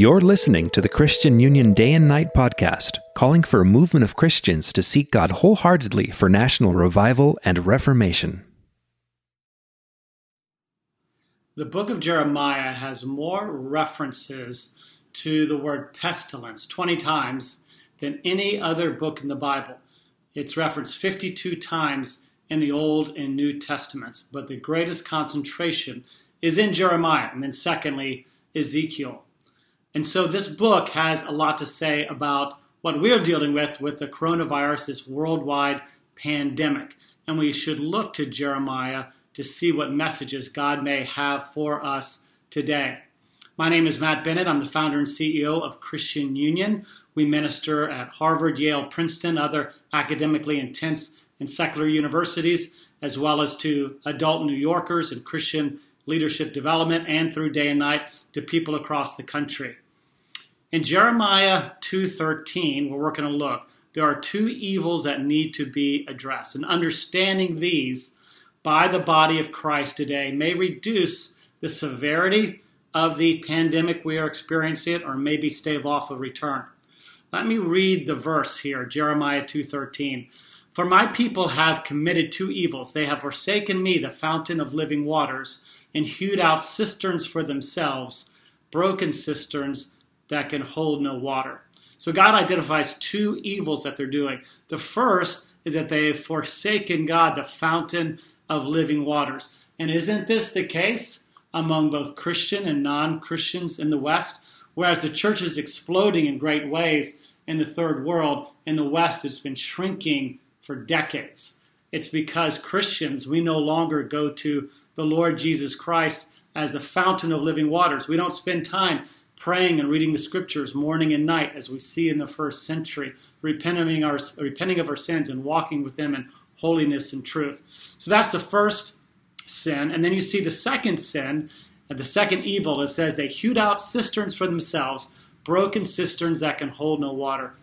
You're listening to the Christian Union Day and Night podcast, calling for a movement of Christians to seek God wholeheartedly for national revival and reformation. The book of Jeremiah has more references to the word pestilence 20 times than any other book in the Bible. It's referenced 52 times in the Old and New Testaments, but the greatest concentration is in Jeremiah, and then secondly, Ezekiel. And so this book has a lot to say about what we're dealing with with the coronavirus, this worldwide pandemic. And we should look to Jeremiah to see what messages God may have for us today. My name is Matt Bennett. I'm the founder and CEO of Christian Union. We minister at Harvard, Yale, Princeton, other academically intense and secular universities, as well as to adult New Yorkers and Christian leadership development and through day and night to people across the country. In Jeremiah 2:13, we're going to look, there are two evils that need to be addressed. And understanding these by the body of Christ today may reduce the severity of the pandemic we are experiencing or maybe stave off a return. Let me read the verse here, Jeremiah 2:13. For my people have committed two evils. They have forsaken me, the fountain of living waters, and hewed out cisterns for themselves, broken cisterns that can hold no water. So God identifies two evils that they're doing. The first is that they have forsaken God, the fountain of living waters. And isn't this the case among both Christian and non Christians in the West? Whereas the church is exploding in great ways in the third world, in the West, it's been shrinking for decades. It's because Christians, we no longer go to the Lord Jesus Christ as the fountain of living waters. We don't spend time praying and reading the scriptures morning and night as we see in the first century, repenting, our, repenting of our sins and walking with Him in holiness and truth. So that's the first sin. And then you see the second sin, and the second evil It says they hewed out cisterns for themselves, broken cisterns that can hold no water.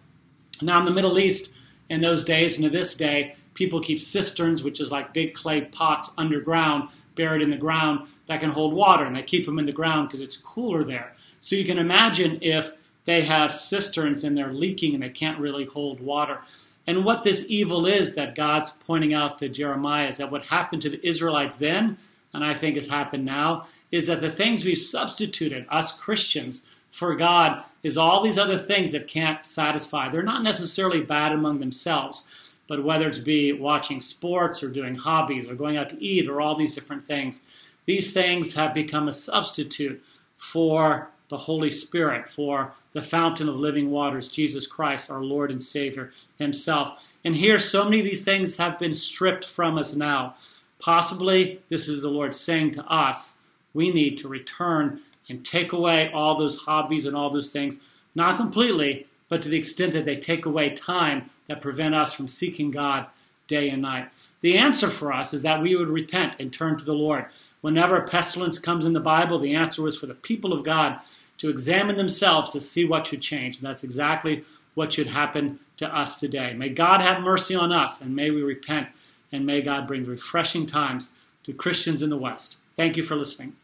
Now in the Middle East, in those days and to this day, people keep cisterns, which is like big clay pots underground, buried in the ground that can hold water, and they keep them in the ground because it's cooler there. So you can imagine if they have cisterns and they're leaking and they can't really hold water. And what this evil is that God's pointing out to Jeremiah is that what happened to the Israelites then, and I think has happened now, is that the things we've substituted, us Christians, for God is all these other things that can't satisfy. They're not necessarily bad among themselves, but whether it's be watching sports or doing hobbies or going out to eat or all these different things, these things have become a substitute for the Holy Spirit, for the fountain of living waters, Jesus Christ, our Lord and Savior Himself. And here, so many of these things have been stripped from us now. Possibly, this is the Lord saying to us, we need to return and take away all those hobbies and all those things, not completely, but to the extent that they take away time that prevent us from seeking God day and night. The answer for us is that we would repent and turn to the Lord. Whenever pestilence comes in the Bible, the answer was for the people of God to examine themselves to see what should change. And that's exactly what should happen to us today. May God have mercy on us and may we repent and may God bring refreshing times to Christians in the West. Thank you for listening.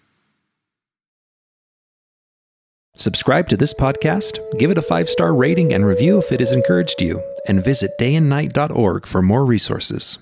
Subscribe to this podcast, give it a five star rating and review if it has encouraged you, and visit dayandnight.org for more resources.